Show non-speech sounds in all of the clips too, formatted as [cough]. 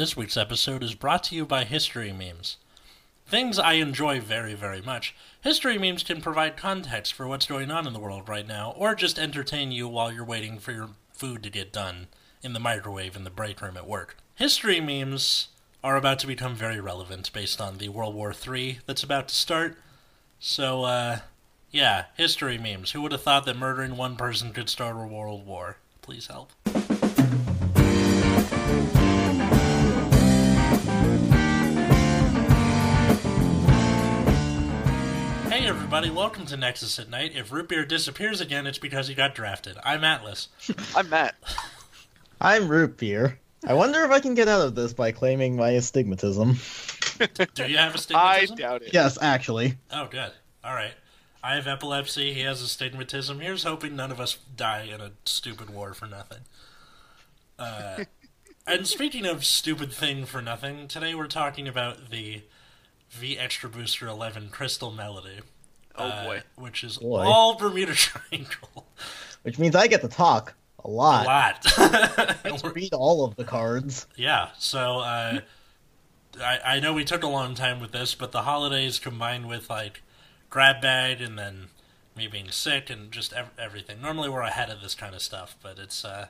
This week's episode is brought to you by History Memes. Things I enjoy very, very much. History memes can provide context for what's going on in the world right now, or just entertain you while you're waiting for your food to get done in the microwave in the break room at work. History memes are about to become very relevant based on the World War III that's about to start. So, uh, yeah, history memes. Who would have thought that murdering one person could start a world war? Please help. Everybody, welcome to Nexus at Night. If Root Beer disappears again, it's because he got drafted. I'm Atlas. [laughs] I'm Matt. I'm root beer. I wonder if I can get out of this by claiming my astigmatism. [laughs] Do you have astigmatism? I doubt it. Yes, actually. Oh, good. All right. I have epilepsy. He has astigmatism. Here's hoping none of us die in a stupid war for nothing. Uh, and speaking of stupid thing for nothing, today we're talking about the V Extra Booster 11 Crystal Melody. Oh uh, boy. Which is Boy. all Bermuda [laughs] Triangle. Which means I get to talk a A lot. [laughs] lot. Let's [laughs] read all of the cards. Yeah, so uh, I, I know we took a long time with this, but the holidays combined with like grab bag and then me being sick and just ev- everything. Normally we're ahead of this kind of stuff, but it's uh,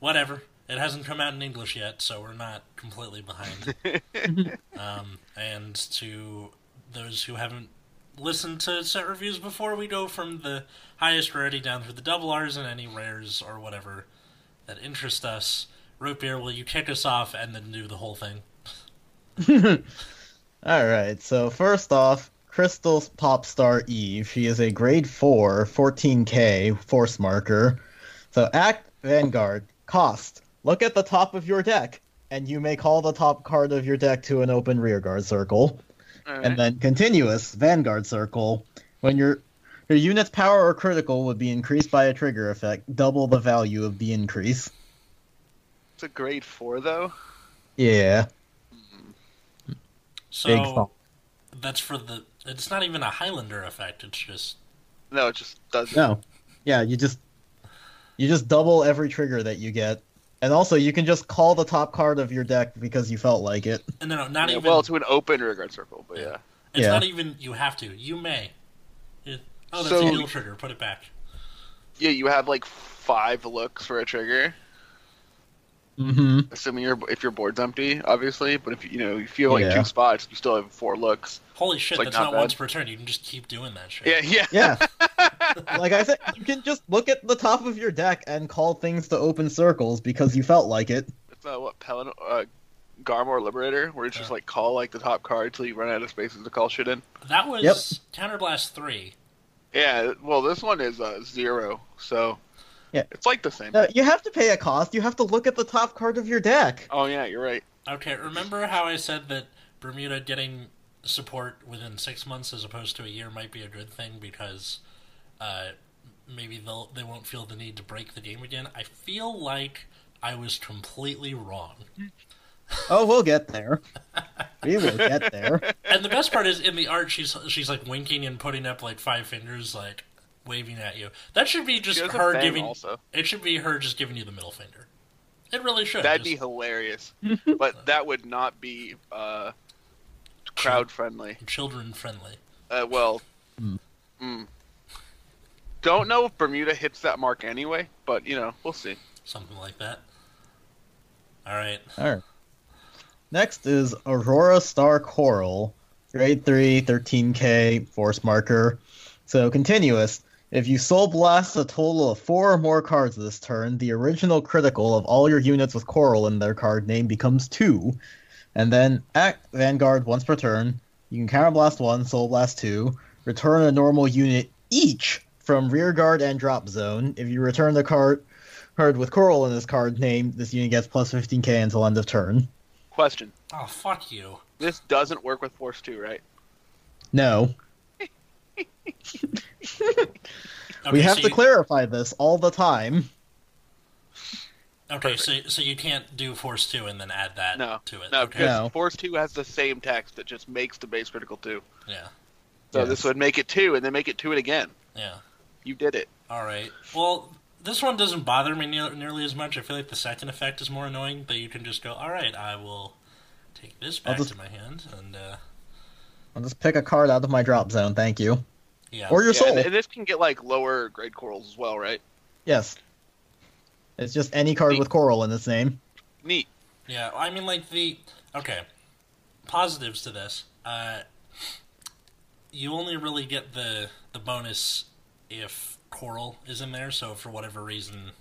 whatever. It hasn't come out in English yet, so we're not completely behind. um, and to those who haven't listened to set reviews before, we go from the highest rarity down through the double R's and any rares or whatever that interest us. Root will you kick us off and then do the whole thing? [laughs] Alright, so first off, Crystal Popstar Eve. She is a grade 4, 14k force marker. So act Vanguard. Cost. Look at the top of your deck, and you may call the top card of your deck to an open rearguard circle. Alright. And then continuous Vanguard Circle. When your your unit's power or critical would be increased by a trigger effect, double the value of the increase. It's a grade four though. Yeah, hmm. big So thump. that's for the. It's not even a Highlander effect. It's just No, it just doesn't. No. Yeah, you just you just double every trigger that you get. And also you can just call the top card of your deck because you felt like it. and no, no, not Yeah, even. well, to an open regret circle, but yeah. it's yeah. not even. You have to. You may. It- oh, that's So- a heal trigger. Put it back. Yeah, you have like five looks for a trigger, Mm-hmm. assuming your if your board's empty, obviously. But if you you know if you have like Yeah. two spots, you still have four looks. Holy shit! like, that's not not, once per turn. You can just keep doing that shit. Yeah, yeah. Yeah. [laughs] like I said, you can just look at the top of your deck and call things to open circles because you felt like it. It's uh, what Pelin, uh, Garmor Liberator, where it's just like call like the top card till you run out of spaces to call shit in. That was Yep. Counterblast three. Yeah, well, this one is uh, zero, so Yeah. it's like the same. Uh, you have to pay a cost. You have to look at the top card of your deck. Oh yeah, you're right. Okay, remember how I said that Bermuda getting support within six months as opposed to a year might be a good thing because uh, maybe they'll they won't feel the need to break the game again. I feel like I was completely wrong. Oh, we'll get there. We will [laughs] get there. And the best part is in the art, she's she's like winking and putting up like five fingers, like waving at you. That should be just She has a her fang giving. also. It should be her just giving you the middle finger. It really should. That'd Just be hilarious, [laughs] but that would not be uh, crowd friendly. children friendly. Uh, well, Hmm. mm. Don't know if Bermuda hits that mark anyway, but you know we'll see. something like that. All right. Alright. Next is Aurora Star Coral, grade 3, 13k, force marker. So, continuous. If you soul blast a total of four or more cards this turn, the original critical of all your units with Coral in their card name becomes 2. And then, act Vanguard once per turn. You can counterblast 1, soul blast 2, return a normal unit each from rear guard and drop zone. If you return the card card with Coral in this card name, this unit gets plus 15k until end of turn. Question: Oh fuck you. This doesn't work with Force Two, right? No. [laughs] Okay, we have so to you- clarify this all the time. Okay, so so you can't do Force Two and then add that No, to it. No, okay. because No. Force Two has the same text that just makes the base critical two. Yeah. So Yes. this would make it two, and then make it two it again. Yeah. You did it. All right. Well, this one doesn't bother me ne- nearly as much. I feel like the second effect is more annoying. but you can just go, all right, I will take this back just- to my hand, and uh, I'll just pick a card out of my drop zone. Thank you. yeah, Or your Yeah, soul. and, and this can get like lower grade corals as well, right? Yes. It's just any card with coral in its name. Neat. yeah. I mean, like the okay positives to this. Uh, you only really get the the bonus if coral is in there. So for whatever reason,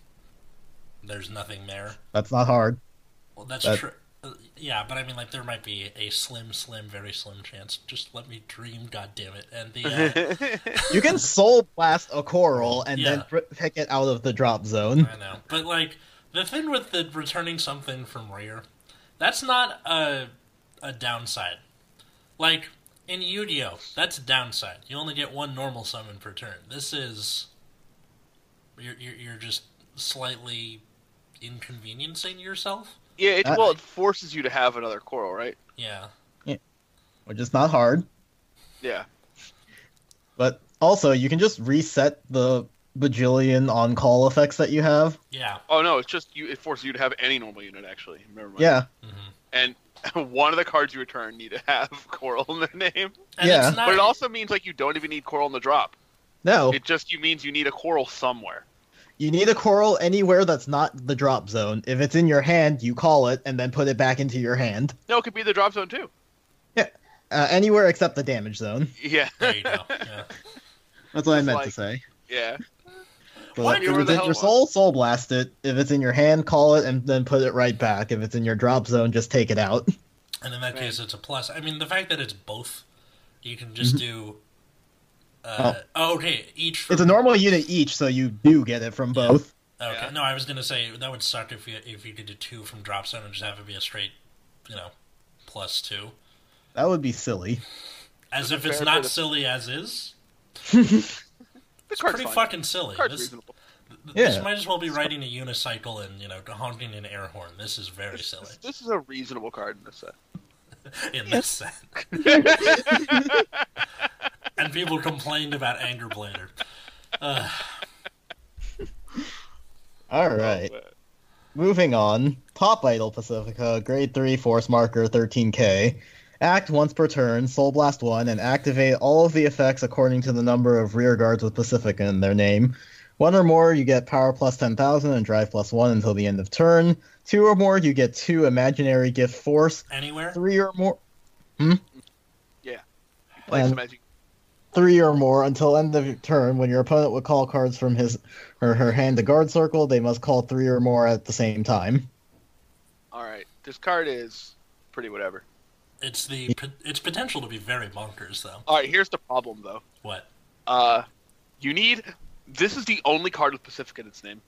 there's nothing there. That's not hard. Well, that's That- true. Yeah, but I mean, like, there might be a slim, slim, very slim chance. Just let me dream, God damn it! And the uh, [laughs] You can soul blast a coral and then Yeah. pr- pick it out of the drop zone. I know, but like the thing with the returning something from rare, that's not a a downside. Like in Yu-Gi-Oh, that's a downside. You only get one normal summon per turn. This is you're you're, you're just slightly inconveniencing yourself. yeah, it, Uh, well, it forces you to have another coral, right? Yeah, Which is not hard. Yeah. But also, you can just reset the bajillion on call effects that you have. yeah. Oh no, it's just you. It forces you to have any normal unit actually. Never mind. Yeah. hmm And [laughs] one of the cards you return need to have [laughs] coral in the name. And Yeah. not, But it also means like you don't even need coral in the drop. No, It just you means you need a coral somewhere. you need a coral anywhere that's not the drop zone. If it's in your hand, you call it and then put it back into your hand. No, it could be the drop zone too. Uh, anywhere except the damage zone. Yeah. There you go. [laughs] Yeah. That's what I meant like- to say. yeah. But Why if do you it's in hell your one? soul, soul blast it. If it's in your hand, call it and then put it right back. If it's in your drop zone, just take it out. [laughs] And in that Right. case, it's a plus. I mean, the fact that it's both, you can just Mm-hmm. do. Uh, oh. okay. Each. For, It's a normal unit each, so you do get it from both. Okay. Yeah. No, I was gonna say that would suck if you if you could do two from drop zone and just have it be a straight, you know, plus two. That would be silly. As That's if it's not silly as is. [laughs] The It's card's pretty fine. fucking silly. Card's This, reasonable. th- this might as well be riding a unicycle and you know honking an air horn. This is very This, silly this, this is a reasonable card in this set. [laughs] in this set. [laughs] and people complained about Anger Blader. Uh, All right. Moving on. Top Idol Pacifica, grade 3, force marker, 13k. Act once per turn, Soul Blast 1, and activate all of the effects according to the number of rear guards with Pacifica in their name. One or more, you get power plus 10,000 and drive plus 1 until the end of turn. Two or more, you get 2 imaginary gift force. anywhere? Three or more. Hmm? Yeah. Play And- some magic. Three or more until end of your turn. When your opponent would call cards from his or her hand to guard circle, they must call three or more at the same time. All right. This card is pretty whatever. It's the its potential to be very bonkers though. All right. Here's the problem though. What? Uh, you need. This is the only card with Pacific in its name.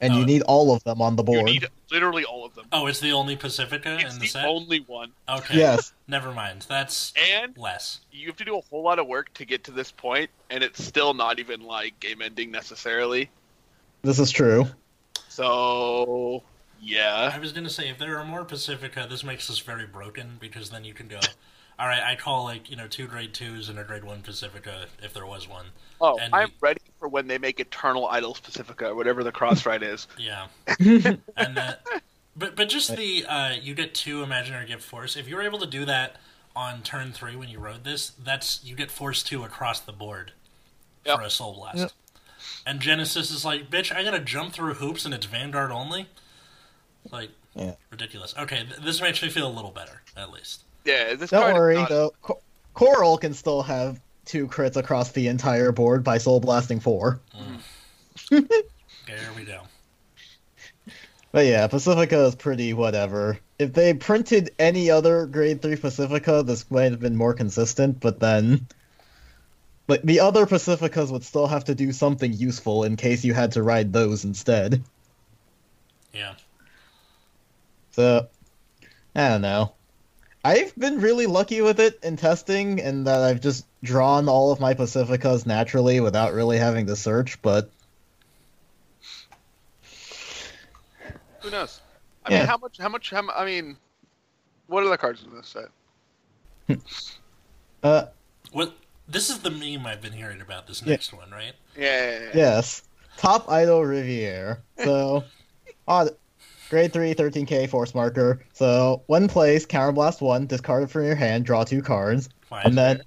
And Oh. you need all of them on the You board. need literally all of them. Oh, it's the only Pacifica It's in the the set. only one, Okay. Yes. Never mind. That's and less. you have to do a whole lot of work to get to this point, and it's still not even like game ending necessarily. This is true. So yeah, I was gonna say if there are more Pacifica, this makes us very broken because then you can go. All right, I call like you know two grade twos and a grade one Pacifica if there was one. Oh, And I'm we- ready for when they make Eternal Idols Pacifica, or whatever the cross ride is. [laughs] Yeah, [laughs] and that, but but just the uh, you get two imaginary gift force. If you were able to do that on turn three when you rode this, that's you get force two across the board Yep. for a soul blast. Yep. And Genesis is like, bitch, I gotta jump through hoops and it's Vanguard only. Like, Yeah. ridiculous. Okay, th- this makes me feel a little better at least. Yeah, this Don't worry, not- though. Co- Coral can still have two crits across the entire board by soul blasting four. Mm. [laughs] Okay, here we go. But yeah, Pacifica is pretty whatever. If they printed any other grade 3 Pacifica, this might have been more consistent, but then. But the other Pacificas would still have to do something useful in case you had to ride those instead. Yeah. So, I don't know. I've been really lucky with it in testing, and that I've just drawn all of my Pacificas naturally without really having to search, but Who knows? I Yeah. mean, how much? How much? How, mu- I mean, what are the cards in this set? uh, What? This is the meme I've been hearing about this Yeah. next one, right? Yeah, yeah, yeah, yeah. yes. Top Idol Riviere. So, [laughs] on grade 3, 13k force marker. So, one place, Counterblast 1, discard it from your hand, draw two cards. Fine. And then,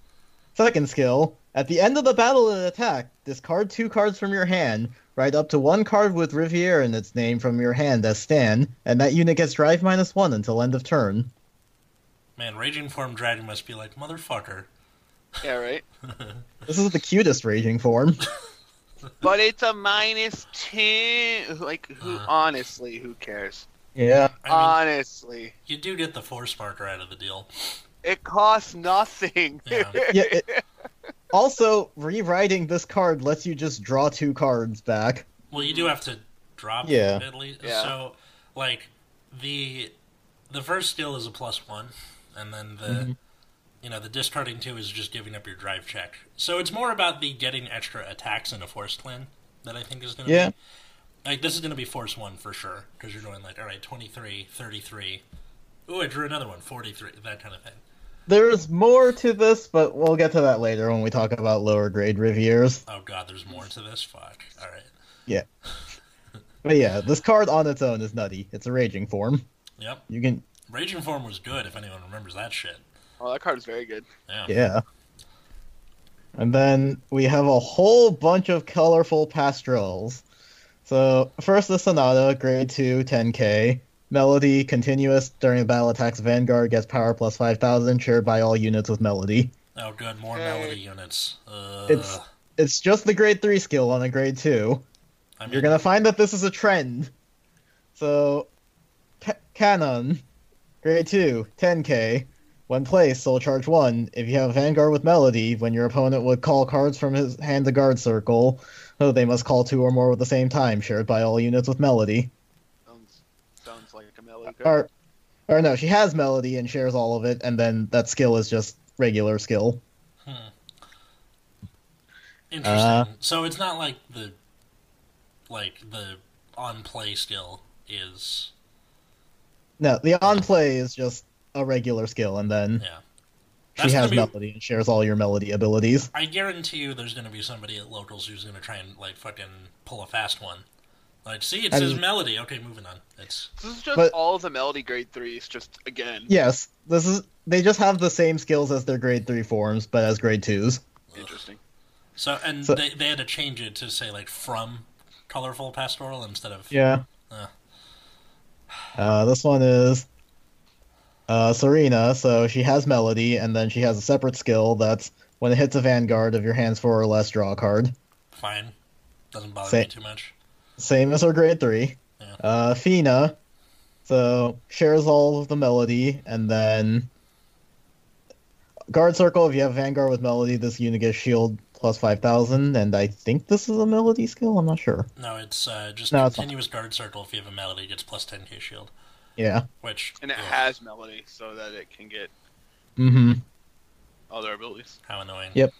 second skill, at the end of the battle and attack, discard two cards from your hand, write up to one card with Riviere in its name from your hand as stand, and that unit gets drive minus 1 until end of turn. Man, Raging Form Dragon must be like, motherfucker. Yeah, right. [laughs] This is the cutest raging form. [laughs] [laughs] But it's a minus ten. Like, who? Uh. honestly, who cares? Yeah. I mean, honestly, you do get the Force Marker out of the deal. it costs nothing. [laughs] Yeah. [laughs] Yeah, it- also, rewriting this card lets you just draw two cards back. Well, you do have to drop Yeah. at least. Yeah. So, like the the first skill is a plus one, and then the Mhm. You know the discarding two is just giving up your drive check. So it's more about the getting extra attacks in a force twin that I think is going to Yeah. be. Like this is going to be force one for sure because you're doing like all right 23, 33. Ooh, I drew another one, 43, that kind of thing. There's more to this, but we'll get to that later when we talk about lower grade Rivieres. Oh god, there's more to this. Fuck. All right. Yeah. [laughs] but yeah, this card on its own is nutty. It's a raging form. Yep. You can, Raging form was good if anyone remembers that shit. Oh, that card is very good. Yeah. yeah. And then we have a whole bunch of colorful pastorals. So first the Sonata, grade 2, 10k. Melody, continuous during the battle attacks Vanguard gets power plus 5000, shared by all units with Melody. Oh, good. More Hey. melody units. Uh, It's- It's just the grade 3 skill on a grade 2. I mean, You're gonna find that this is a trend. So, ca- Canon, grade 2, 10k. When placed, soul charge 1. If you have Vanguard with Melody, when your opponent would call cards from his hand to guard circle, oh, they must call two or more at the same time, shared by all units with Melody. Sounds sounds like a melody card. Or, or no, she has Melody and shares all of it, and then that skill is just regular skill. interesting. uh, so it's not like the like the on play skill is No, the on play is just a regular skill, and then yeah. she has be- Melody and shares all your Melody abilities. I guarantee you, there's going to be somebody at locals who's going to try and like fucking pull a fast one. Like, see, it I says melody. Okay, moving on. It's This is just But- all the melody grade threes, just again. Yes, this is. They just have the same skills as their grade three forms, but as grade twos. Interesting. so, and So- they they had to change it to say like from colorful pastoral instead of Yeah. Uh. Uh, this one is uh, Serena, so she has Melody, and then she has a separate skill that's when it hits a Vanguard of your hands four or less, draw a card. fine. Doesn't bother Say- me too much. Same as her grade three. Yeah. Uh, Fina, so shares all of the Melody, and then guard circle. If you have Vanguard with Melody, this unit gets shield plus five thousand, and I think this is a Melody skill. I'm not sure. No, it's uh, just No, it's continuous guard circle. If you have a melody, it gets plus 10k shield. Yeah. Which And it ugh, has melody, so that it can get Mm-hmm. other abilities. how annoying. Yep.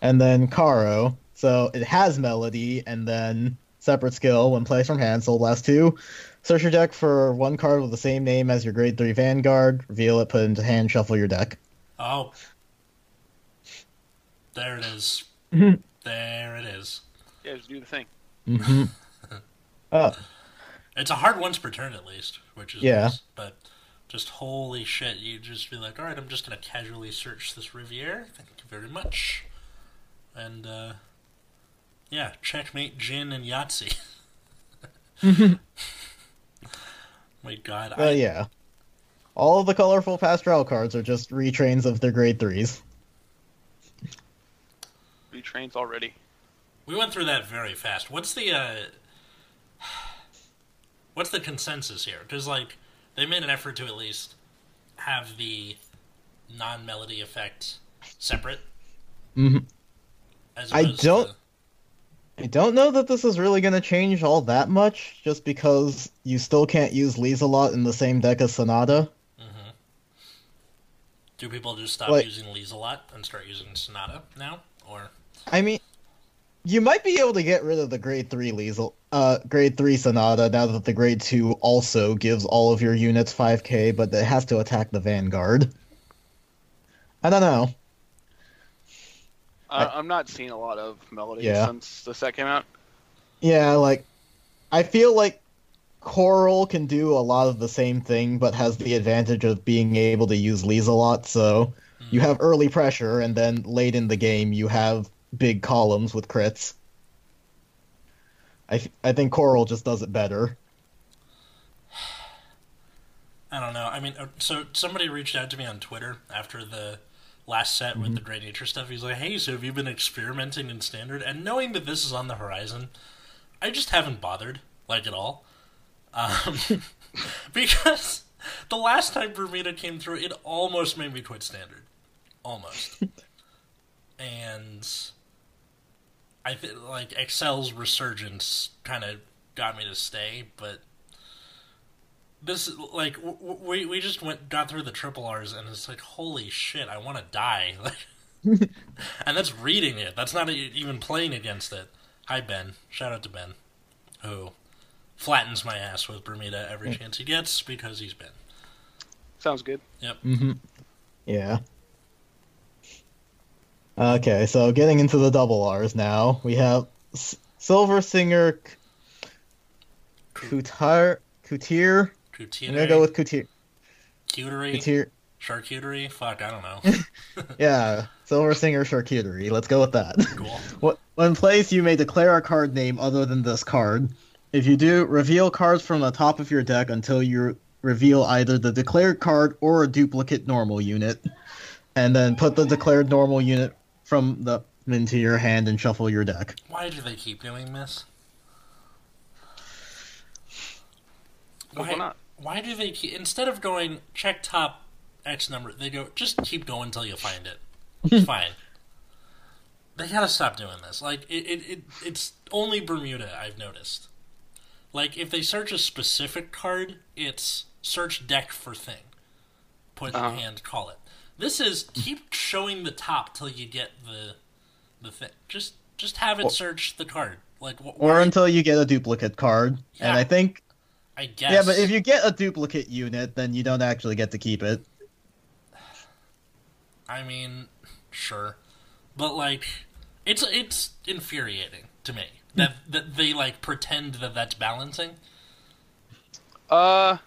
and then Caro. So it has Melody, and then separate skill when placed from hand. Soul last 2. Search your deck for one card with the same name as your grade 3 Vanguard. Reveal it, put it into hand, shuffle your deck. Oh, there it is. Mhm. there it is. Yeah, just do the thing. Mm-hmm. [laughs] uh, It's a hard once per turn at least, which is Yeah. nice. But just holy shit, you just be like, all right, I'm just gonna casually search this Riviere. Thank you very much. And uh, yeah, checkmate, gin, and Yahtzee. [laughs] My God, I, but yeah. All of the colorful pastoral cards are just retrains of their grade 3s. Retrains already. we went through that very fast. What's the uh, what's the consensus here? Because like they made an effort to at least have the non-melody effect separate. Mhm. As I don't- to- I don't know that this is really going to change all that much, just because you still can't use Lieselot in the same deck as Sonata. Mhm. Do people just stop Like- using Lieselot and start using Sonata now, or I mean, you might be able to get rid of the grade 3 Liesel, uh, grade 3 Sonata now that the grade 2 also gives all of your units 5k, but it has to attack the Vanguard. I don't know. I, I'm not seeing a lot of melody Yeah. since the set came out. Yeah, like I feel like Coral can do a lot of the same thing, but has the advantage of being able to use Lieselot. So you have early pressure, and then late in the game you have big columns with crits. I, I think Coral just does it better. I don't know. I mean, uh, so somebody reached out to me on Twitter after the last set with the Great Nature stuff. He's like, "Hey, so have you been experimenting in standard?" And knowing that this is on the horizon, I just haven't bothered like at all, um, [laughs] because the last time Bermuda came through, it almost made me quit standard, almost, [laughs] and I feel like Accel's resurgence kind of got me to stay, but this like w- w- we we just went got through the triple R's and it's like holy shit, I want to die. Like, [laughs] and that's reading it. That's not e- even playing against it. Hi Ben, shout out to Ben, who flattens my ass with Bermuda every chance he gets because he's Ben. Sounds good. Yep. Mm-hmm. Yeah. Okay, so getting into the double R's now, we have S- Silver Singer Kutar Kutir. I'm gonna go with Kutir. cutery, Kutir. charcuterie. Fuck, I don't know. [laughs] Yeah, Silver Singer Charcuterie. Let's go with that. Cool. [laughs] What- When placed, you may declare a card name other than this card. If you do, reveal cards from the top of your deck until you reveal either the declared card or a duplicate normal unit, and then put the declared normal unit from the into your hand and shuffle your deck. Why do they keep doing this? Why not? Why do they keep instead of going check top X number, they go just keep going until you find it. It's [laughs] fine. They gotta stop doing this. Like it, it, it, it's only Bermuda I've noticed. Like if they search a specific card, it's search deck for thing. Put Uh-huh. hand, call it. This is keep showing the top till you get the the thing. Just just have it Or- search the card. Like wh- Or why- until you get a duplicate card. Yeah. And I think I guess. yeah, but if you get a duplicate unit, then you don't actually get to keep it. I mean, sure, but like, it's it's infuriating to me that that they like pretend that that's balancing. Uh,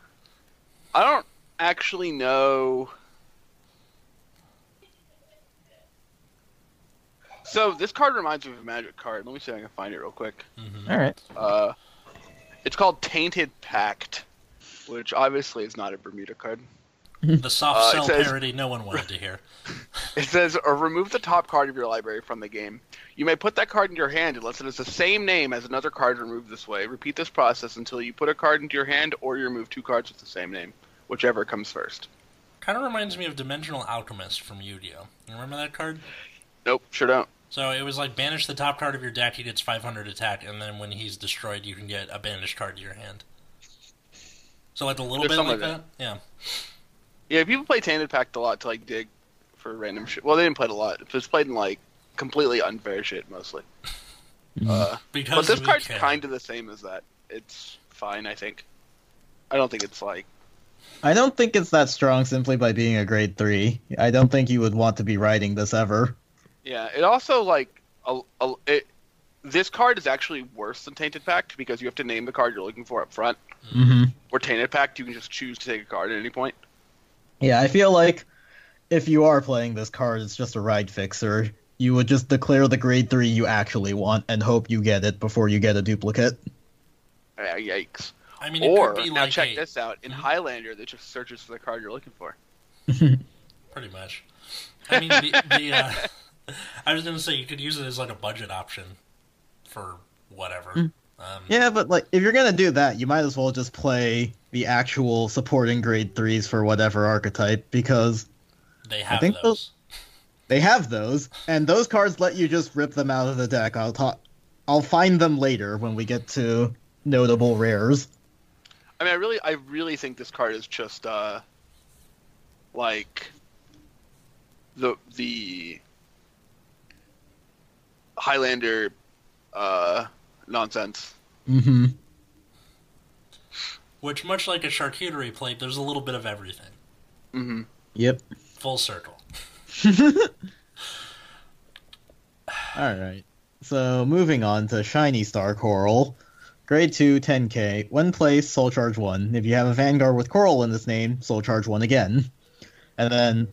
I don't actually know. So this card reminds me of a magic card. Let me see if I can find it real quick. All right. Uh, it's called Tainted Pact, which obviously is not a Bermuda card. [laughs] The soft Uh, sell says- parody no one wanted to hear. [laughs] It says, or remove the top card of your library from the game. You may put that card in your hand unless it is the same name as another card removed this way. Repeat this process until you put a card into your hand or you remove two cards with the same name, whichever comes first. Kind of reminds me of Dimensional Alchemist from Yu-Gi-Oh. You remember that card? Nope, sure don't. So it was like banish the top card of your deck, he gets 500 attack, and then when he's destroyed, you can get a banished card to your hand. So like a little There's bit like something that. Yeah. Yeah, people play Tainted Pact a lot to like dig for random shit. Well, they didn't play it a lot. It was played in like completely unfair shit mostly. [laughs] Uh, Because but this card's can. kind of the same as that. It's fine, I think. I don't think it's like I don't think it's that strong simply by being a grade three. I don't think you would want to be riding this ever. Yeah, it also like a, a, it. This card is actually worse than Tainted Pact because you have to name the card you're looking for up front. Mm-hmm. Or Tainted Pact, you can just choose to take a card at any point. Yeah, I feel like if you are playing this card, it's just a ride fixer. You would just declare the grade three you actually want and hope you get it before you get a duplicate. Uh, yikes! I mean, it Or could be now like check a- this out: in Mhm. Highlander, that just searches for the card you're looking for. [laughs] [laughs] Pretty much. I mean, the, the uh, [laughs] I was gonna say you could use it as like a budget option for whatever. Mm. Um, Yeah, but like if you're gonna do that, you might as well just play the actual supporting grade threes for whatever archetype because they have think those. [laughs] they have those, and those cards let you just rip them out of the deck. I'll talk. I'll find them later when we get to notable rares. I mean, I really, I really think this card is just uh, like the the Highlander uh, nonsense. Mm-hmm. Which, much like a charcuterie plate, there's a little bit of everything. Mm-hmm. Yep. Full circle. [laughs] All right. So moving on to Shiny Star Coral. Grade 2, 10k. One place, Soul Charge 1. If you have a Vanguard with Coral in this name, Soul Charge 1 again. And then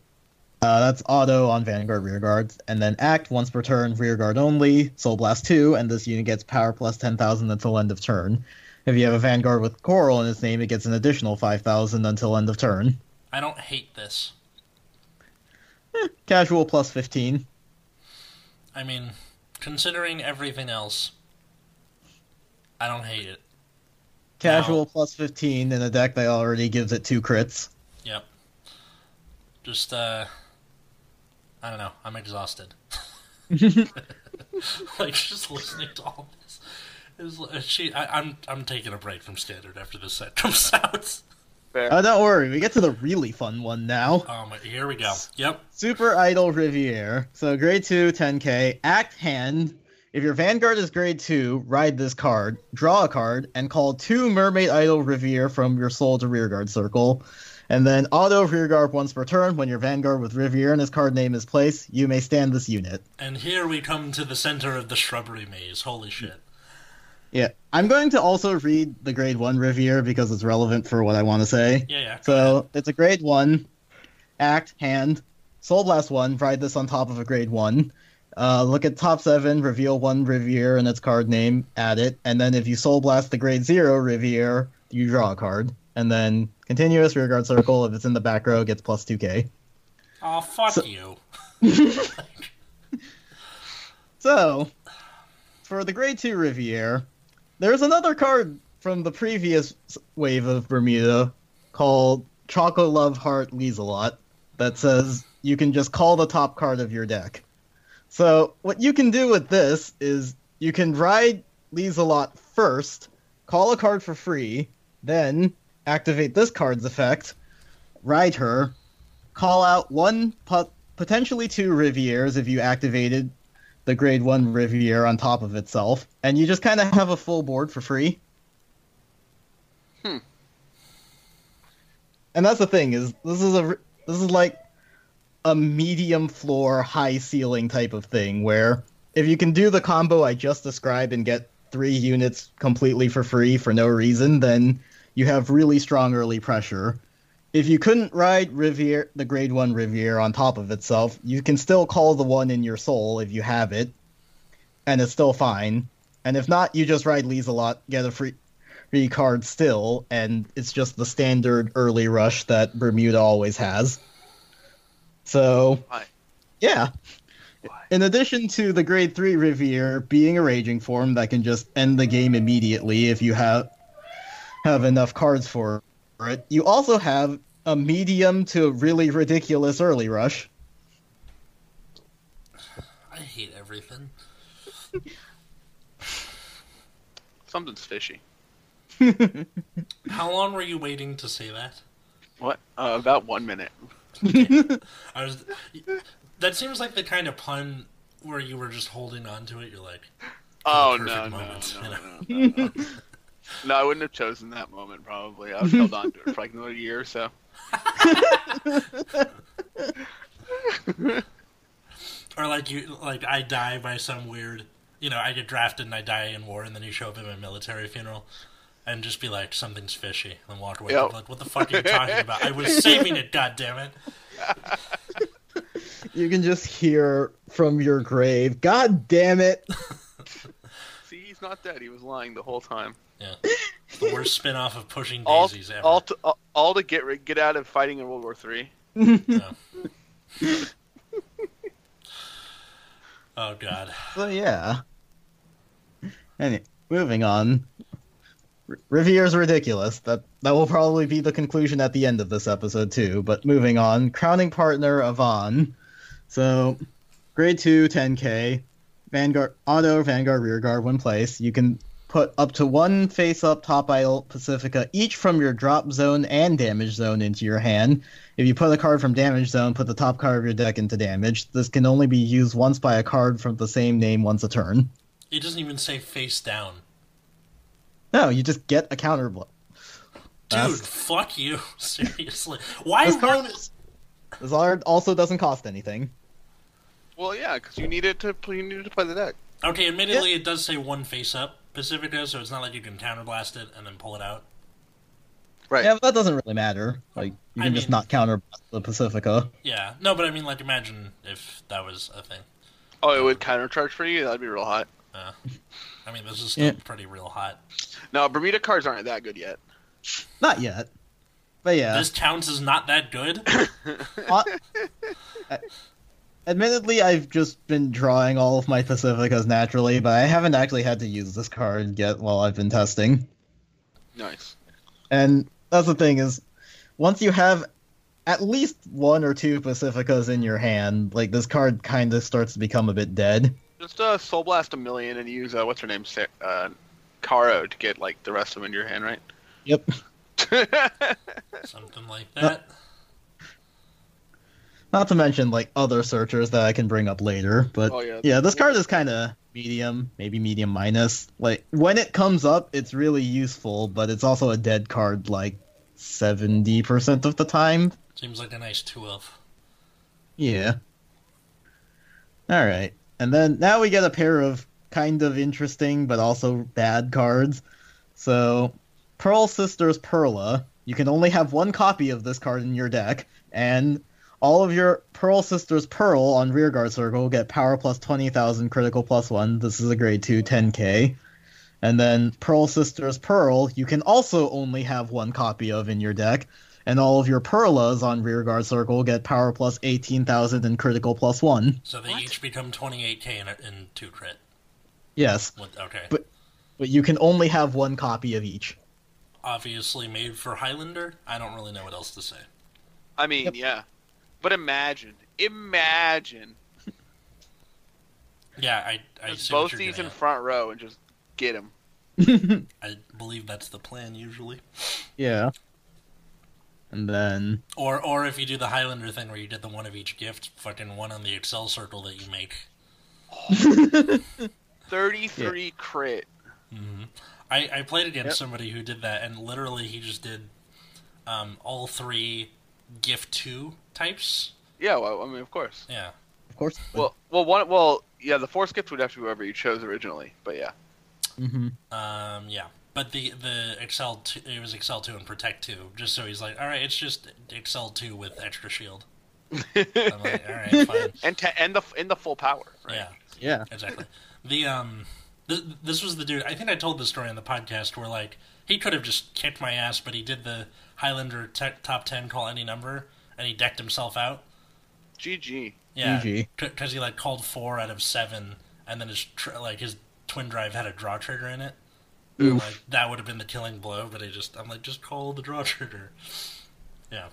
uh, that's auto on Vanguard Rearguards. And then Act once per turn, Rearguard only, Soul Blast 2, and this unit gets power plus 10,000 until end of turn. If you have a Vanguard with Coral in its name, it gets an additional 5,000 until end of turn. I don't hate this. Casual plus 15. I mean, considering everything else, I don't hate it. Casual No. plus 15 in a deck that already gives it two crits. Yep. Just uh I don't know, I'm exhausted. [laughs] [laughs] like just listening to all this. It was, uh, she, I, I'm I'm taking a break from standard after this set comes [laughs] out. Fair. Oh, don't worry, we get to the really fun one now. Um, here we go. Yep. Super Idol Riviere. So grade 2, 10k. Act hand. If your Vanguard is grade 2, ride this card, draw a card, and call two Mermaid Idol Riviere from your soul to rearguard circle. And then auto rearguard once per turn. When your Vanguard with his card name is placed, you may stand this unit. And here we come to the center of the shrubbery maze. Holy shit. Yeah. I'm going to also read the grade 1 Riviere because it's relevant for what I want to say. Yeah, yeah. go ahead. So it's a grade one, act, hand, soul blast one, ride this on top of a grade one. Uh, look at top seven, reveal one Riviere and its card name, add it, and then if you soul blast the grade zero Riviere, you draw a card. And then continuous rear guard circle, if it's in the back row, gets plus 2k. Oh, fuck So- you. [laughs] So, for the grade 2 Riviere, there's another card from the previous wave of Bermuda called Choco Love Heart Lieselot that says you can just call the top card of your deck. So, what you can do with this is you can ride Lieselot first, call a card for free, then activate this card's effect, ride her, call out one, pot- potentially two Rivieres if you activated the grade one Riviere on top of itself, and you just kind of have a full board for free. Hmm. And that's the thing is this is a this is like a medium floor, high ceiling type of thing where if you can do the combo I just described and get three units completely for free for no reason, then you have really strong early pressure. If you couldn't ride Riviere, the grade one Riviere on top of itself, you can still call the one in your soul if you have it, and it's still fine. And if not, you just ride Lieselot, get a free, free card still, and it's just the standard early rush that Bermuda always has. So, Why? yeah. Why? In addition to the grade 3 Riviere being a raging form that can just end the game immediately if you have have enough cards for it, you also have a medium to really ridiculous early rush. I hate everything. [laughs] Something's fishy. [laughs] How long were you waiting to say that? What? Uh, about one minute. [laughs] I was. That seems like the kind of pun where you were just holding on to it. You're like, Oh perfect no, no, moment, no, no, no, no. No, I wouldn't have chosen that moment. Probably, I would have held on to it for like another year or so. [laughs] or like you, like I die by some weird, you know, I get drafted and I die in war, and then you show up at my military funeral. And just be like, something's fishy, and walk away. Yep. Like, what the fuck are you talking about? I was saving it, God damn it! you can just hear from your grave, God damn it! See, he's not dead. He was lying the whole time. Yeah, the worst spin off of Pushing All, Daisies ever. all, to, all, all to get get out of fighting in World War Three. [laughs] Yeah. [laughs] oh God. So yeah. Anyway, moving on. R- Riviere's ridiculous. That that will probably be the conclusion at the end of this episode too. But moving on, crowning partner Avon. So, grade two, 10k, Vanguard auto Vanguard rearguard one place. You can put up to one face-up top idol Pacifica each from your drop zone and damage zone into your hand. If you put a card from damage zone, put the top card of your deck into damage. This can only be used once by a card from the same name once a turn. It doesn't even say face down. No, you just get a counter blow. Dude, That's- fuck you. [laughs] Seriously. Why This card, won't this card also doesn't cost anything. Well, yeah, because you need it to you need it to play the deck. Okay, admittedly, it does say one face up Pacifica, so it's not like you can counterblast it and then pull it out. Right. Yeah, but that doesn't really matter. Like you I can just mean- not counter the Pacifica. Yeah, no, but I mean, like, imagine if that was a thing. Oh, it would countercharge for you? That'd be real hot. Uh, I mean, this is still Yeah. pretty real hot. No, Bermuda cards aren't that good yet. Not yet. But yeah. This counts is not that good. [laughs] Uh, admittedly, I've just been drawing all of my Pacificas naturally, but I haven't actually had to use this card yet while I've been testing. Nice. And that's the thing is, once you have at least one or two Pacificas in your hand, like this card kind of starts to become a bit dead. Just uh, Soul Blast a million and use uh, what's her name, uh, Caro, to get like the rest of them in your hand, right? Yep. [laughs] Something like that. Not to mention like other searchers that I can bring up later, but Oh, yeah. yeah, this card is kind of medium, maybe medium minus. Like when it comes up, it's really useful, but it's also a dead card like seventy percent of the time. Seems like a nice two of. Yeah. All right, and then now we get a pair of kind of interesting but also bad cards. So, Pearl Sisters Perla. You can only have one copy of this card in your deck, and all of your Pearl Sisters Perle on Rearguard Circle get power plus 20,000, critical plus 1. This is a grade 2, 10k. And then Pearl Sisters Perle, you can also only have one copy of in your deck, and all of your Perlas on Rearguard Circle get power plus 18,000 and critical plus 1. So they each become 28k in, in two crit. Yes, With, okay. But- but you can only have one copy of each. Obviously made for Highlander. I don't really know what else to say. I mean, Yep. yeah. But imagine, imagine Yeah, I, I just both you're these in front row and just get them. at. [laughs] I believe that's the plan usually. yeah. And then Or or if you do the Highlander thing where you did the one of each gift, fucking one on the Accel circle that you make. [laughs] Thirty-three crit. hmm I, I played against Yep. somebody who did that, and literally he just did um, all three gift two types. Yeah, well, I mean, of course. Yeah. of course. Well, well, one, well, yeah, the force gift would have to be whoever you chose originally, but yeah. hmm Um, yeah. But the the Accel two, it was Accel two and Protect two, just so he's like, all right, it's just Accel two with extra shield. [laughs] I'm like, all right, fine. and te- and the in the full power. Right? Yeah. Yeah. exactly. The um, th- this was the dude. I think I told the story on the podcast where like he could have just kicked my ass, but he did the Highlander te- top ten call any number, and he decked himself out. GG. Yeah, GG. because he like called four out of seven, and then his tr- like his twin drive had a draw trigger in it. Oof. Like that would have been the killing blow, but he just I'm like just call the draw [laughs] trigger. Yeah,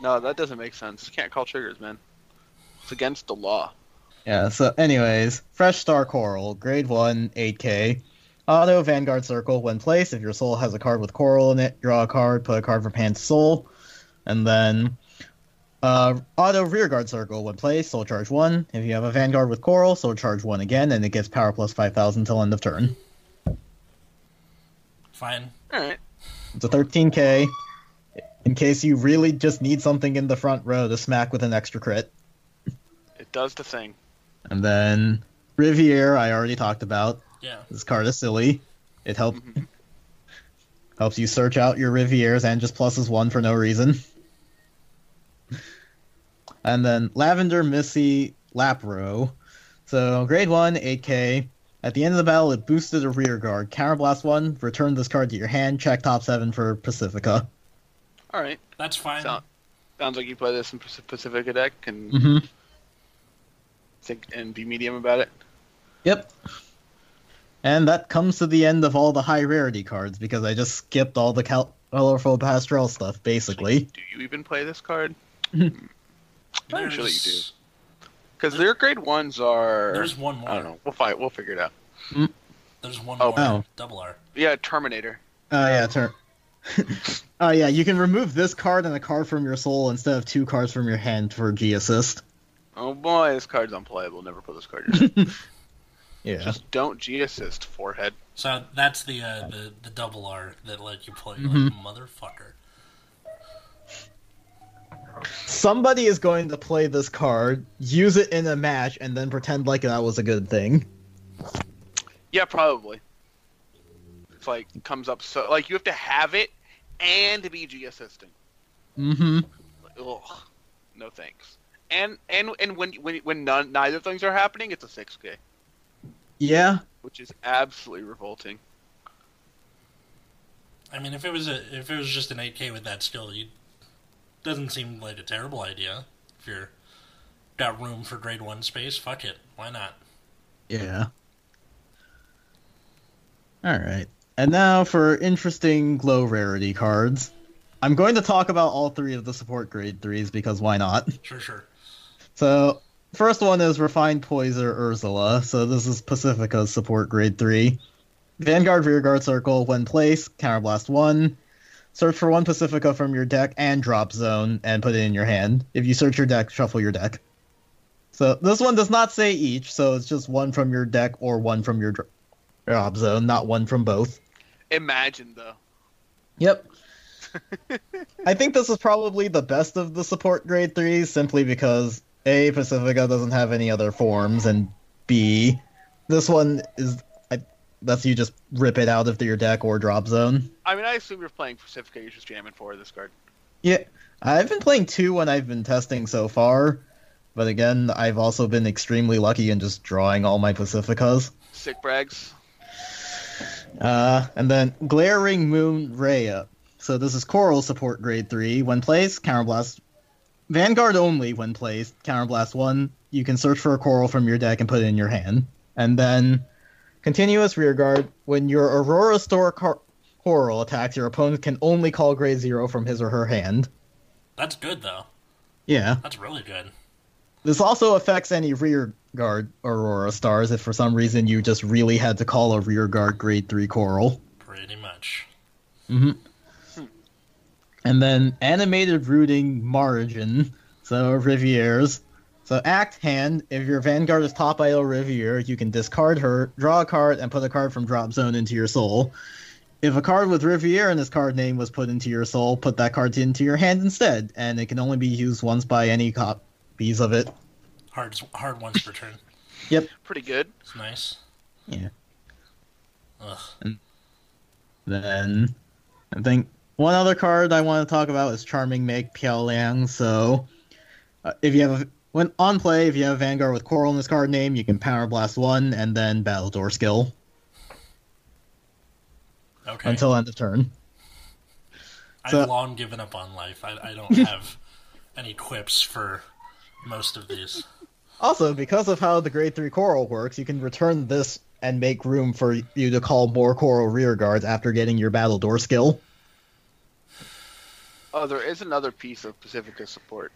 No, that doesn't make sense. You can't call triggers, man. It's against the law. Yeah, so anyways, Fresh Star Coral, grade 1, 8k. Auto Vanguard Circle, when placed, if your soul has a card with coral in it, draw a card, put a card from hand to soul. And then uh, Auto Rearguard Circle, when placed, soul charge 1. If you have a Vanguard with coral, soul charge 1 again, and it gets power plus 5000 till end of turn. fine. All right. It's a 13k. In case you really just need something in the front row to smack with an extra crit. It does the thing. And then Riviere, I already talked about. Yeah, This card is silly. It helps Mhm. helps you search out your Rivieres and just pluses one for no reason. And then Lavender Missy Lapro. So grade one, 8k. At the end of the battle, it boosted a rear guard. Counterblast one, return this card to your hand, check top seven for Pacifica. All right. that's fine. Sound, sounds like you play this in Pacifica deck and Mm-hmm. think and be medium about it. Yep. And that comes to the end of all the high rarity cards because I just skipped all the cal- colorful pastoral stuff, basically. Do you even play this card? [laughs] Hmm. I'm There's, sure that you do. Because their grade ones are. there's one more. I don't know. We'll fight. We'll figure it out. Hmm. There's one Oh. more. Oh. Double R. Yeah, Terminator. Oh yeah, turn. [laughs] Oh yeah, you can remove this card and a card from your soul instead of two cards from your hand for G assist. Oh boy, this card's unplayable. Never put this card in. [laughs] Yeah. Just don't G assist, forehead. So that's the uh, the the double R that let you play. Mhm. Like, motherfucker. somebody is going to play this card, use it in a match, and then pretend like that was a good thing. Yeah, probably. It's like comes up so like you have to have it and be G assisting. Mm-hmm. Ugh, no thanks. And and and when when when none neither things are happening, it's a six K, Yeah. which is absolutely revolting. I mean, if it was a if it was just an 8K with that skill, you doesn't seem like a terrible idea. If you're got room for grade one space, fuck it, why not? Yeah. All right. And now for interesting low rarity cards. I'm going to talk about all three of the support grade threes because why not? Sure, sure. So, first one is Refined Poiser Ursula. So, this is Pacifica's support grade 3. Vanguard Rearguard Circle, when placed, Counterblast 1. Search for one Pacifica from your deck and drop zone and put it in your hand. If you search your deck, shuffle your deck. So, this one does not say each, so it's just one from your deck or one from your drop zone, not one from both. Imagine though. Yep. [laughs] I think this is probably the best of the support grade threes, simply because A, Pacifica doesn't have any other forms, and B, this one is I, lets you just rip it out of your deck or drop zone. I mean, I assume you're playing Pacifica. You're just jamming for this card. Yeah, I've been playing two when I've been testing so far, but again, I've also been extremely lucky in just drawing all my Pacificas. Sick brags. Uh, and then Glaring Moon Rhea. So this is Coral support grade 3. When placed, Counterblast. Vanguard only when placed, Counterblast 1. You can search for a Coral from your deck and put it in your hand. And then Continuous Rearguard. When your Aurora Store car- Coral attacks, your opponent can only call grade 0 from his or her hand. That's good though. Yeah. That's really good. This also affects any rear guard Aurora stars if for some reason you just really had to call a rear guard grade 3 Coral. Pretty much. hmm And then animated rooting margin, so Rivieres. So act hand, if your Vanguard is top idol Riviere, you can discard her, draw a card, and put a card from drop zone into your soul. If a card with Riviere in its card name was put into your soul, put that card into your hand instead, and it can only be used once by any copies of it. Hard hard once per turn. [laughs] Yep. Pretty good. It's nice. Yeah. Ugh. Then I think one other card I want to talk about is Charming Make Piao Liang. So uh, if you have a, when on play, if you have Vanguard with Coral in this card name, you can Power Blast one and then Battle Door skill Okay. until end of turn. I've so- long given up on life. I, I don't have [laughs] any quips for most of these. Also, because of how the Grade Three Coral works, you can return this and make room for you to call more Coral Rear Guards after getting your Battle Door skill. Oh, there is another piece of Pacifica support.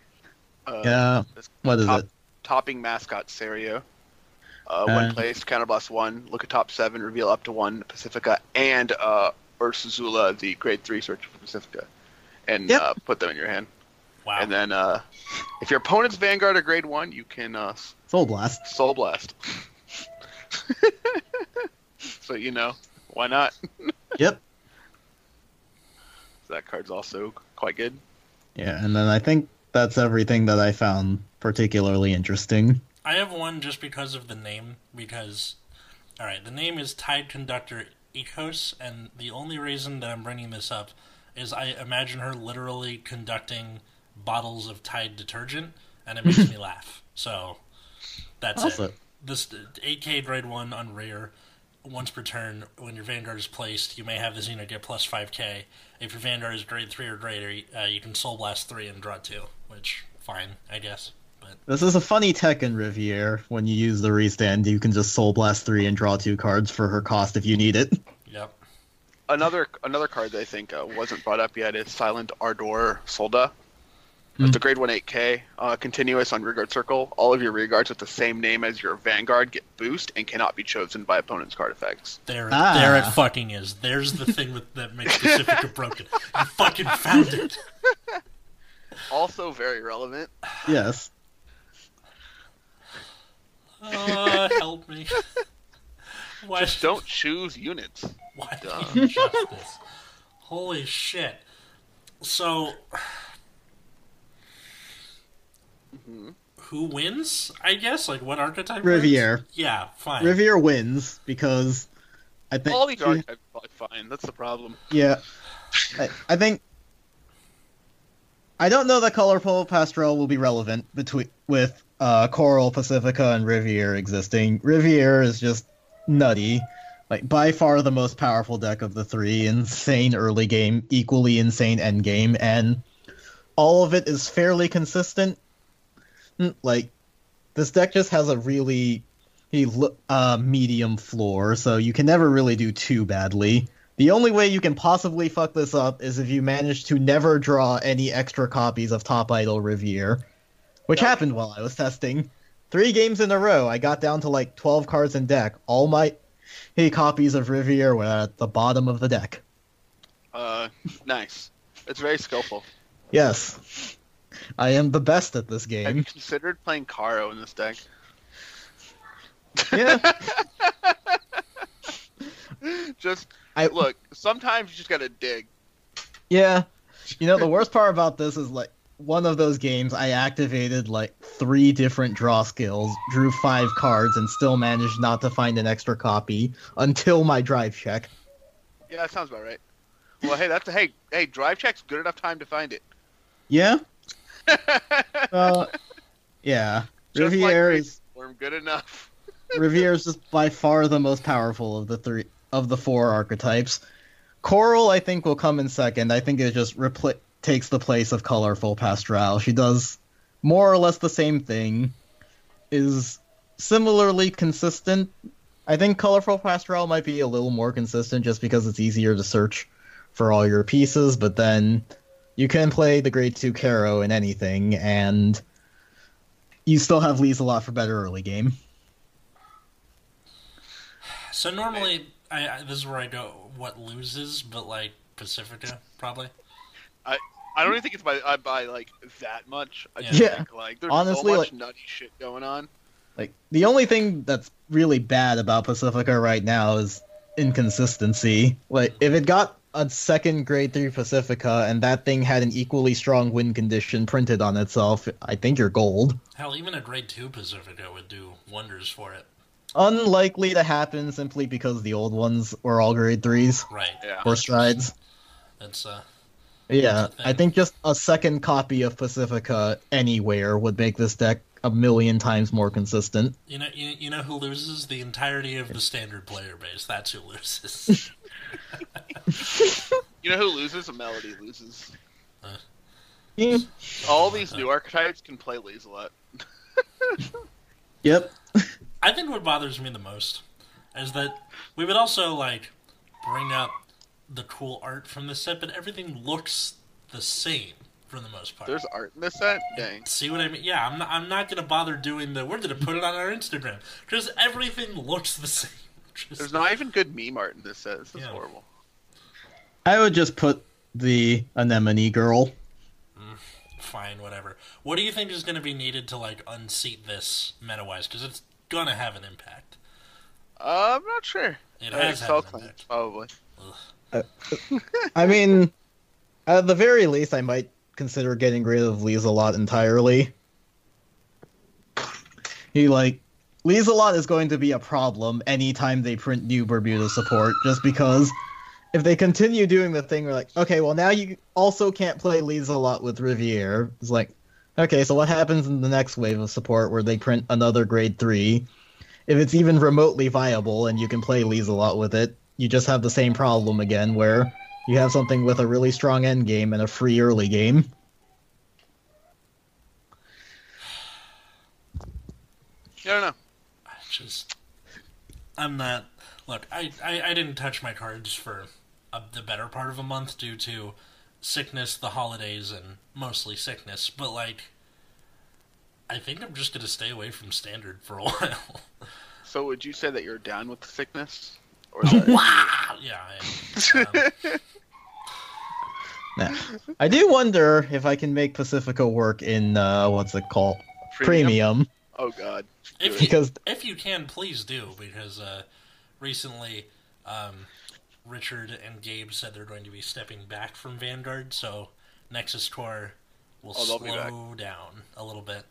Uh, Yeah. this What is top, it? Topping mascot Serio. Uh, Uh, when placed, counterblast one. Look at top seven. Reveal up to one Pacifica and uh, Ursula, the grade three search for Pacifica, and Yep. uh, put them in your hand. Wow. And then, uh, if your opponent's Vanguard are grade one, you can uh, Soul Blast. Soul Blast. [laughs] so you know, why not? [laughs] Yep. that card's also quite good. Yeah, and then I think that's everything that I found particularly interesting. I have one just because of the name. Because, all right, the name is Tide Conductor Ecos, and the only reason that I'm bringing this up is I imagine her literally conducting bottles of Tide detergent, and it makes me [laughs] laugh. So that's Also- it. This 8K grade one on rare. Once per turn, when your Vanguard is placed, you may have the unit get plus 5k. If your Vanguard is grade 3 or greater, uh, you can Soul Blast 3 and draw 2, which, fine, I guess. But This is a funny tech in Riviere. When you use the restand, you can just Soul Blast 3 and draw two cards for her cost if you need it. Yep. Another another card that I think uh, wasn't brought up yet is Silent Ardor Solda. Hmm. It's a grade 1 8K, uh, continuous on Rearguard Circle. All of your Rearguards with the same name as your Vanguard get boost and cannot be chosen by opponent's card effects. There, Ah. there it fucking is. There's the thing with, that makes Pacifica [laughs] broken. You fucking found it. [laughs] Also very relevant. Yes. [laughs] Uh, help me. Why Just don't choose units. Why Duh. did you adjust this? Holy shit! So, who wins? I guess like what archetype? Riviere. wins? Yeah, fine. Riviere wins because I think All these archetypes are fine. That's the problem. Yeah, I, I think I don't know that colorful pastel will be relevant between with uh, Coral, Pacifica, and Riviere existing. Riviere is just nutty, like by far the most powerful deck of the three. Insane early game, equally insane end game, and all of it is fairly consistent. Like this deck just has a really uh, medium floor, so you can never really do too badly. The only way you can possibly fuck this up is if you manage to never draw any extra copies of Top Idol Riviere, which happened while I was testing. Three games in a row, I got down to like 12 cards in deck. All my hey, copies of Riviere were at the bottom of the deck. Uh, nice. It's very skillful. Yes. I am the best at this game. Have you considered playing Caro in this deck? Yeah. [laughs] just I look. Sometimes you just gotta dig. Yeah. You know, the worst part about this is like one of those games I activated like three different draw skills, drew five cards, and still managed not to find an extra copy until my drive check. Yeah, that sounds about right. Well, hey, that's hey, hey, drive check's good enough time to find it. Yeah? [laughs] Uh, yeah. Just like Riviere Great is good enough. [laughs] Riviere is just by far the most powerful of the three of the four archetypes. Coral, I think, will come in second. I think it just repl- takes the place of colorful Pastorale. She does more or less the same thing, is similarly consistent. I think colorful Pastorale might be a little more consistent just because it's easier to search for all your pieces, but then you can play the grade two Caro in anything, and you still have Lieselot for better early game. So normally, I, I this is where I go. What loses, but like Pacifica probably. I I don't even think it's by uh, by like that much. I just Yeah. think like there's Honestly, so much like- nutty shit going on. Like the only thing that's really bad about Pacifica right now is inconsistency. Like if it got a second grade three Pacifica and that thing had an equally strong wind condition printed on itself, I think you're gold. Hell, even a grade two Pacifica would do wonders for it. Unlikely to happen simply because the old ones were all grade threes Right. Yeah. or strides. It's uh. Yeah, That's I think just a second copy of Pacifica anywhere would make this deck a million times more consistent. You know, you, you know who loses the entirety of the standard player base. That's who loses. [laughs] [laughs] You know who loses? A melody loses. Yeah. All these new archetypes can play Lieselot. Yep. I think what bothers me the most is that we would also like bring up the cool art from the set, but everything looks the same for the most part. There's art in the set. Dang. See what I mean? Yeah, I'm not. I'm not gonna bother doing the. We're gonna put it on our Instagram because everything looks the same. Just- There's not even good meme art in this set. This is Yeah. horrible. I would just put the anemone girl. fine, whatever. What do you think is gonna be needed to like unseat this meta wise? Because it's gonna have an impact. Uh, I'm not sure. It Uh, has had an claims, impact. probably. I mean, at the very least, I might consider getting rid of Lieselot entirely. He like Lieselot is going to be a problem anytime they print new Bermuda support, just because if they continue doing the thing, we're like, okay, well now you also can't play Lieselot with Riviere. It's like, okay, so what happens in the next wave of support where they print another grade three? If it's even remotely viable and you can play Lieselot with it, you just have the same problem again where you have something with a really strong end game and a free early game. [sighs] I don't know. I just I'm not look I, I, I didn't touch my cards for a, the better part of a month due to sickness the holidays and mostly sickness but like i think i'm just going to stay away from standard for a [laughs] while So would you say that you're down with the sickness? Or is [laughs] that... yeah I. Um, [laughs] Now, I do wonder if I can make Pacifica work in uh, what's it called premium, Oh god. If, you, because if you can please do because uh, recently um, richard and gabe said they're going to be stepping back from vanguard so Nexus Corps will Oh, they'll be back. slow down a little bit.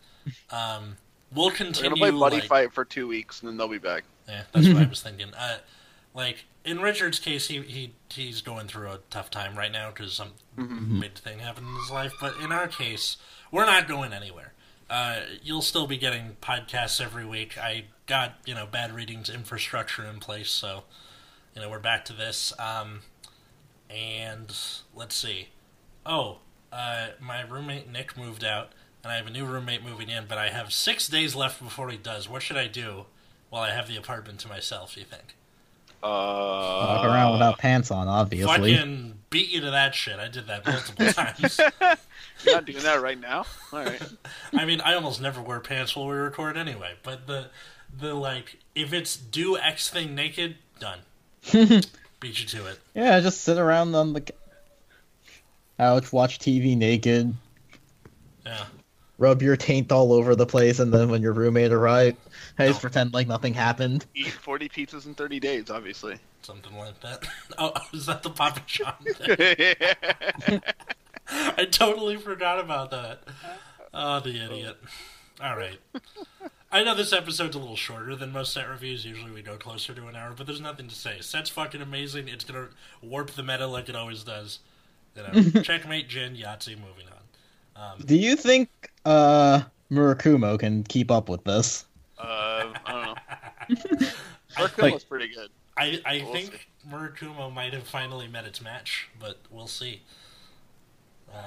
Um, we'll We're continue. gonna play Buddy like, Fight for two weeks, and then they'll be back. Yeah, that's what I [laughs] was thinking. Uh, like in Richard's case, he, he he's going through a tough time right now because some Mm-hmm. big thing happened in his life. But in our case, we're not going anywhere. Uh, you'll still be getting podcasts every week. I got you know bad readings infrastructure in place, so you know we're back to this. Um, and let's see. Oh, uh, my roommate Nick moved out, and I have a new roommate moving in. But I have six days left before he does. What should I do while I have the apartment to myself? You think? Uh, Walk around without pants on, obviously. Fucking beat you to that shit. I did that multiple [laughs] times. You're not doing that right now. All right. [laughs] I mean, I almost never wear pants while we record anyway. But the the like, if it's do X thing naked, done. [laughs] beat you to it. Yeah, just sit around on the couch, watch TV naked, Yeah. Rub your taint all over the place, and then when your roommate arrives, I just No. pretend like nothing happened. Eat 40 pizzas in 30 days, obviously. Something like that. [laughs] Oh, [laughs] is that the Papa John? [laughs] thing? I totally forgot about that. Oh, the idiot. All right. I know this episode's a little shorter than most set reviews. Usually we go closer to an hour, but there's nothing to say. Set's fucking amazing. It's gonna warp the meta like it always does. You know, checkmate, Jin, Yahtzee. Moving on. Um, Do you think uh Murakumo can keep up with this? uh, I don't know. [laughs] I, Like- pretty good. I, I We'll think Murakumo might have finally met its match, but we'll see. Um,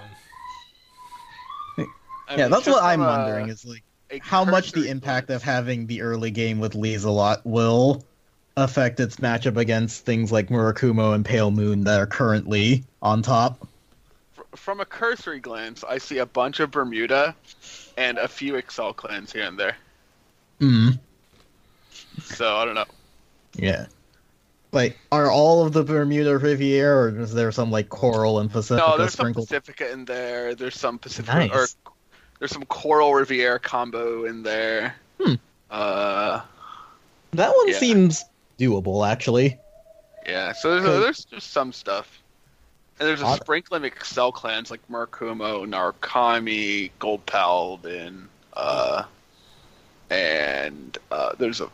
I yeah, mean, that's what I'm a- wondering is like how much the impact glance- of having the early game with Lieselot will affect its matchup against things like Murakumo and Pale Moon that are currently on top. Fr- from a cursory glance, I see a bunch of Bermuda and a few Accel clans here and there. Hmm. So I don't know. Yeah. Like, are all of the Bermuda Riviere, or is there some like Coral and Pacifica No, there's some sprinkled? Pacifica in there. There's some Pacifica Nice. or there's some Coral Riviere combo in there. Hmm. Uh, That one Yeah. seems doable, actually. yeah. So there's, there's just some stuff. And there's a Odd- sprinkling of Accel clans like Murakumo, Narukami, Gold Paladin, uh, and uh, there's a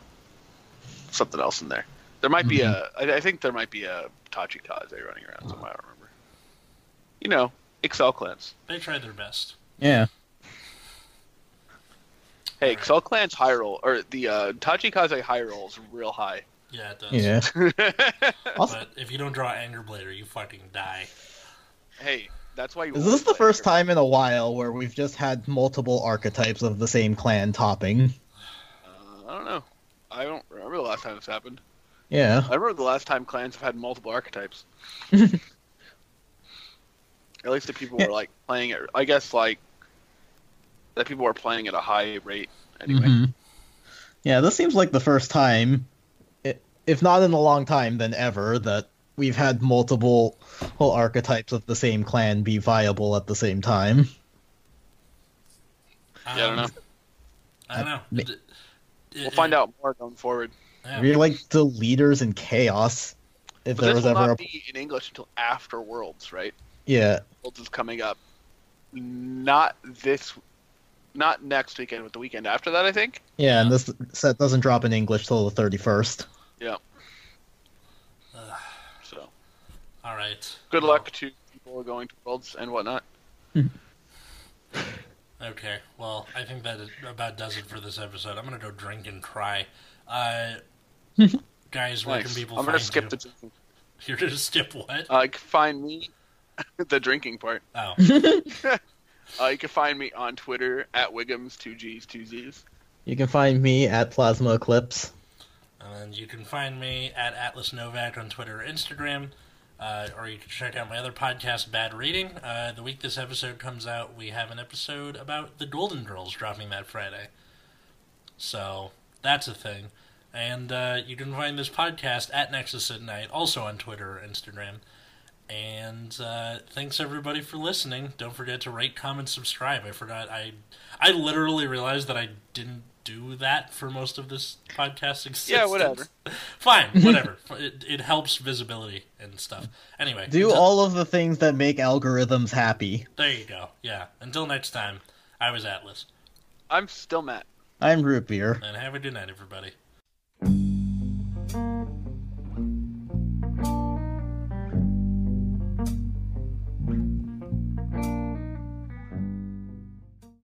something else in there. There might be a. I, I think there might be a Tachikaze running around somewhere. I don't remember. You know, Accel clans. they tried their best. Yeah. Hey, Alright. Accel clans high roll or the uh, Tachikaze high roll is real high. Yeah, it does. Yeah. [laughs] Also, But if you don't draw Anger Blader, you fucking die. hey, that's why you. is this the first Anger- time in a while where we've just had multiple archetypes of the same clan topping? Uh, I don't know. I don't remember the last time this happened. Yeah. I remember the last time clans have had multiple archetypes. [laughs] At least the people Yeah. were like playing it. I guess like that people were playing at a high rate anyway. Mhm. Yeah, this seems like the first time, i- if not in a long time, then ever, that we've had multiple whole archetypes of the same clan be viable at the same time. Yeah, I don't know. I don't know. Ma- It- it- We'll find uh, out more going forward. Yeah. We're like the leaders in chaos. If But there this was will ever not a be in English until after Worlds, right? yeah, Worlds is coming up. Not this, not next weekend, but the weekend after that, I think. yeah, and this set doesn't drop in English till the thirty first. Ugh, So all right. good Well, luck to people going to Worlds and whatnot. [laughs] Okay. Well, I think that is- about does it for this episode. I'm gonna go drink and cry. Uh, [laughs] guys, where can Nice. people I'm gonna find skip you? the drinking. [laughs] You're gonna skip what? Uh, find me, the drinking part. oh, Uh, you can find me on Twitter at Wiggums, two G's, two Z's. You can find me at Plasma Eclipse. And you can find me at Atlas Novak on Twitter or Instagram. Uh, or you can check out my other podcast, Bad Reading. Uh, the week this episode comes out, we have an episode about the Golden Girls dropping that Friday. So that's a thing. And uh, you can find this podcast at Nexus at Night, also on Twitter or Instagram. And uh, thanks everybody for listening. Don't forget to rate, comment, subscribe. I forgot. I I literally realized that I didn't do that for most of this podcast existence. Yeah, whatever. [laughs] Fine, whatever. [laughs] it, it helps visibility and stuff. Anyway, Do until- all of the things that make algorithms happy. There you go. Yeah. Until next time, I was Atlas, I'm still Matt. I'm root beer. and have a good night, everybody.